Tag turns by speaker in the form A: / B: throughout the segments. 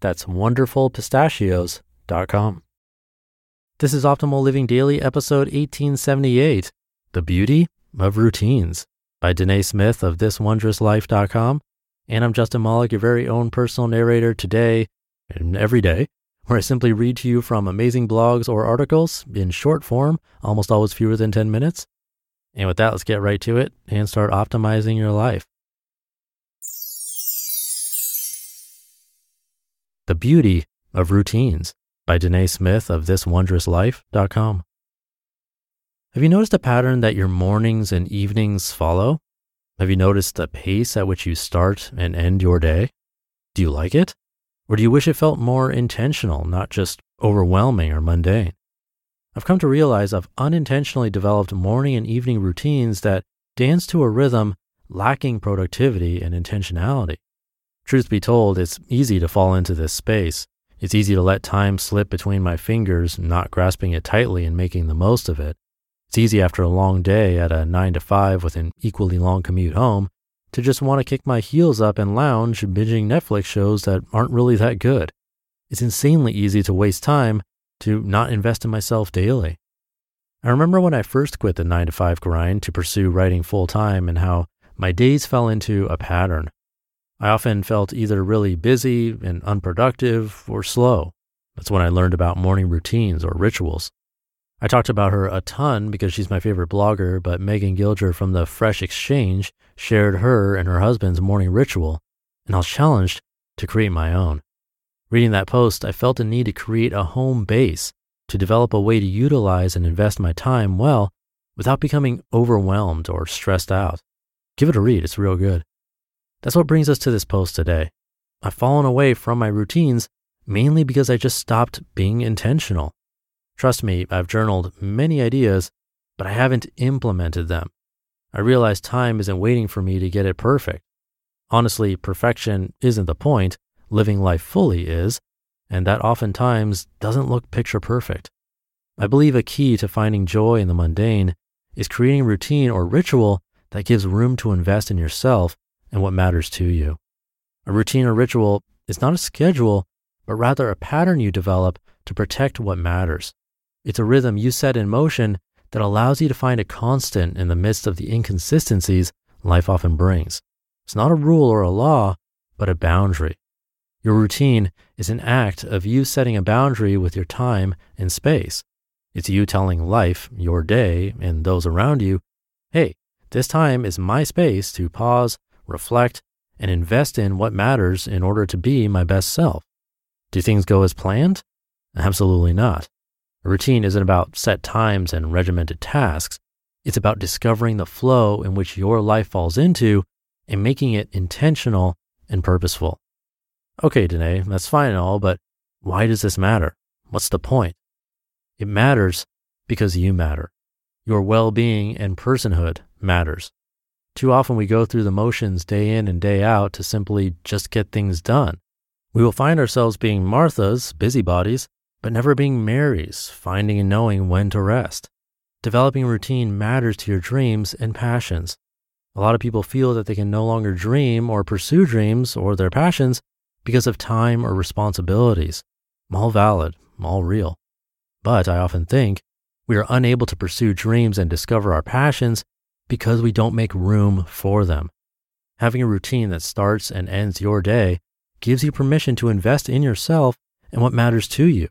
A: That's wonderfulpistachios.com. This is Optimal Living Daily, episode 1878 The Beauty of Routines by Danae Smith of thiswondrouslife.com. And I'm Justin Malik, your very own personal narrator today and every day, where I simply read to you from amazing blogs or articles in short form, almost always fewer than 10 minutes. And with that, let's get right to it and start optimizing your life. The Beauty of Routines by Danae Smith of thiswondrouslife.com. Have you noticed a pattern that your mornings and evenings follow? Have you noticed the pace at which you start and end your day? Do you like it? Or do you wish it felt more intentional, not just overwhelming or mundane? I've come to realize I've unintentionally developed morning and evening routines that dance to a rhythm lacking productivity and intentionality. Truth be told, it's easy to fall into this space. It's easy to let time slip between my fingers, not grasping it tightly and making the most of it. It's easy after a long day at a 9 to 5 with an equally long commute home to just want to kick my heels up and lounge binging Netflix shows that aren't really that good. It's insanely easy to waste time to not invest in myself daily. I remember when I first quit the 9 to 5 grind to pursue writing full time and how my days fell into a pattern. I often felt either really busy and unproductive or slow. That's when I learned about morning routines or rituals. I talked about her a ton because she's my favorite blogger, but Megan Gilger from the Fresh Exchange shared her and her husband's morning ritual, and I was challenged to create my own. Reading that post, I felt a need to create a home base to develop a way to utilize and invest my time well without becoming overwhelmed or stressed out. Give it a read, it's real good. That's what brings us to this post today. I've fallen away from my routines mainly because I just stopped being intentional. Trust me, I've journaled many ideas, but I haven't implemented them. I realize time isn't waiting for me to get it perfect. Honestly, perfection isn't the point, living life fully is, and that oftentimes doesn't look picture perfect. I believe a key to finding joy in the mundane is creating routine or ritual that gives room to invest in yourself and what matters to you. A routine or ritual is not a schedule, but rather a pattern you develop to protect what matters. It's a rhythm you set in motion that allows you to find a constant in the midst of the inconsistencies life often brings. It's not a rule or a law, but a boundary. Your routine is an act of you setting a boundary with your time and space. It's you telling life, your day, and those around you, hey, this time is my space to pause, reflect, and invest in what matters in order to be my best self. Do things go as planned? Absolutely not. A routine isn't about set times and regimented tasks. It's about discovering the flow in which your life falls into and making it intentional and purposeful. Okay, Danae, that's fine and all, but why does this matter? What's the point? It matters because you matter. Your well being and personhood matters. Too often we go through the motions day in and day out to simply just get things done. We will find ourselves being Marthas, busybodies, but never being Marys, finding and knowing when to rest. Developing routine matters to your dreams and passions. A lot of people feel that they can no longer dream or pursue dreams or their passions because of time or responsibilities. All valid, all real. But I often think we are unable to pursue dreams and discover our passions because we don't make room for them. Having a routine that starts and ends your day gives you permission to invest in yourself and what matters to you,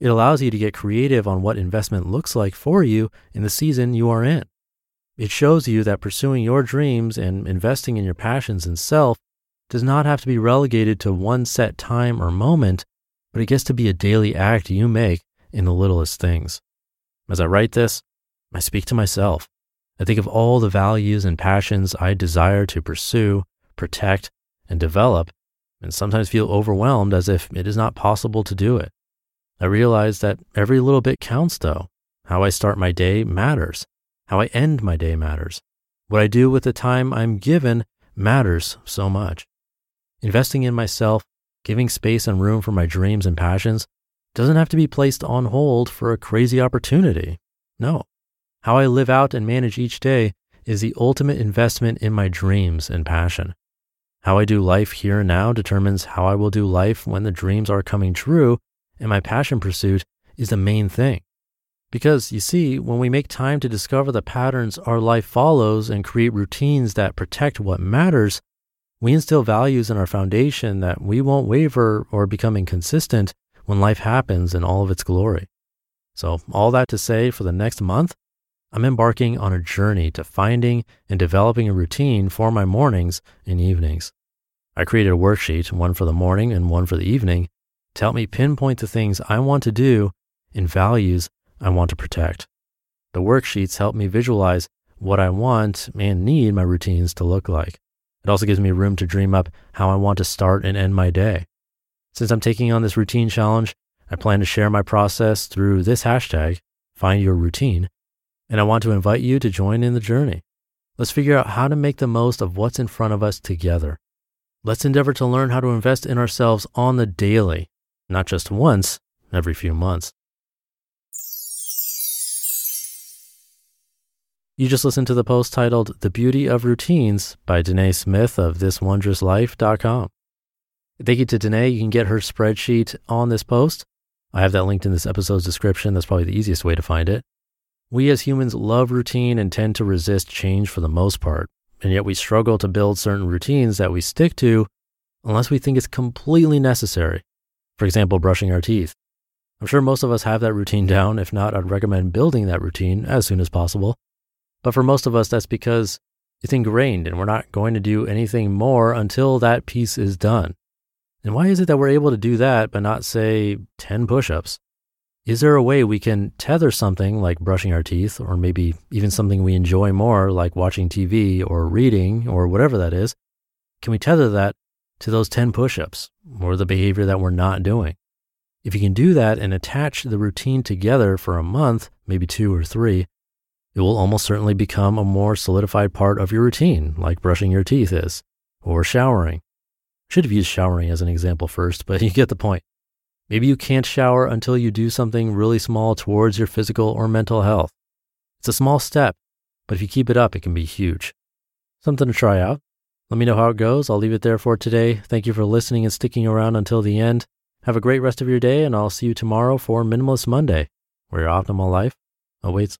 A: It allows you to get creative on what investment looks like for you in the season you are in. It shows you that pursuing your dreams and investing in your passions and self does not have to be relegated to one set time or moment, but it gets to be a daily act you make in the littlest things. As I write this, I speak to myself. I think of all the values and passions I desire to pursue, protect, and develop, and sometimes feel overwhelmed as if it is not possible to do it. I realize that every little bit counts, though. How I start my day matters. How I end my day matters. What I do with the time I'm given matters so much. Investing in myself, giving space and room for my dreams and passions, doesn't have to be placed on hold for a crazy opportunity. No. How I live out and manage each day is the ultimate investment in my dreams and passion. How I do life here and now determines how I will do life when the dreams are coming true, and my passion pursuit is the main thing. Because you see, when we make time to discover the patterns our life follows and create routines that protect what matters, we instill values in our foundation that we won't waver or become inconsistent when life happens in all of its glory. So, all that to say, for the next month, I'm embarking on a journey to finding and developing a routine for my mornings and evenings. I created a worksheet, one for the morning and one for the evening, to help me pinpoint the things I want to do and values I want to protect. The worksheets help me visualize what I want and need my routines to look like. It also gives me room to dream up how I want to start and end my day. Since I'm taking on this routine challenge, I plan to share my process through this hashtag, find your routine, and I want to invite you to join in the journey. Let's figure out how to make the most of what's in front of us together. Let's endeavor to learn how to invest in ourselves on the daily, not just once every few months. You just listened to the post titled The Beauty of Routines by Danae Smith of thiswondrouslife.com. Thank you to Danae. You can get her spreadsheet on this post. I have that linked in this episode's description. That's probably the easiest way to find it. We as humans love routine and tend to resist change for the most part, and yet we struggle to build certain routines that we stick to unless we think it's completely necessary. For example, brushing our teeth. I'm sure most of us have that routine down. If not, I'd recommend building that routine as soon as possible. But for most of us, that's because it's ingrained and we're not going to do anything more until that piece is done. And why is it that we're able to do that, but not say 10 push ups? Is there a way we can tether something like brushing our teeth, or maybe even something we enjoy more, like watching TV or reading or whatever that is? Can we tether that to those 10 push ups or the behavior that we're not doing? If you can do that and attach the routine together for a month, maybe two or three, it will almost certainly become a more solidified part of your routine, like brushing your teeth is, or showering. Should have used showering as an example first, but you get the point. Maybe you can't shower until you do something really small towards your physical or mental health. It's a small step, but if you keep it up, it can be huge. Something to try out. Let me know how it goes. I'll leave it there for today. Thank you for listening and sticking around until the end. Have a great rest of your day, and I'll see you tomorrow for Minimalist Monday, where your optimal life awaits.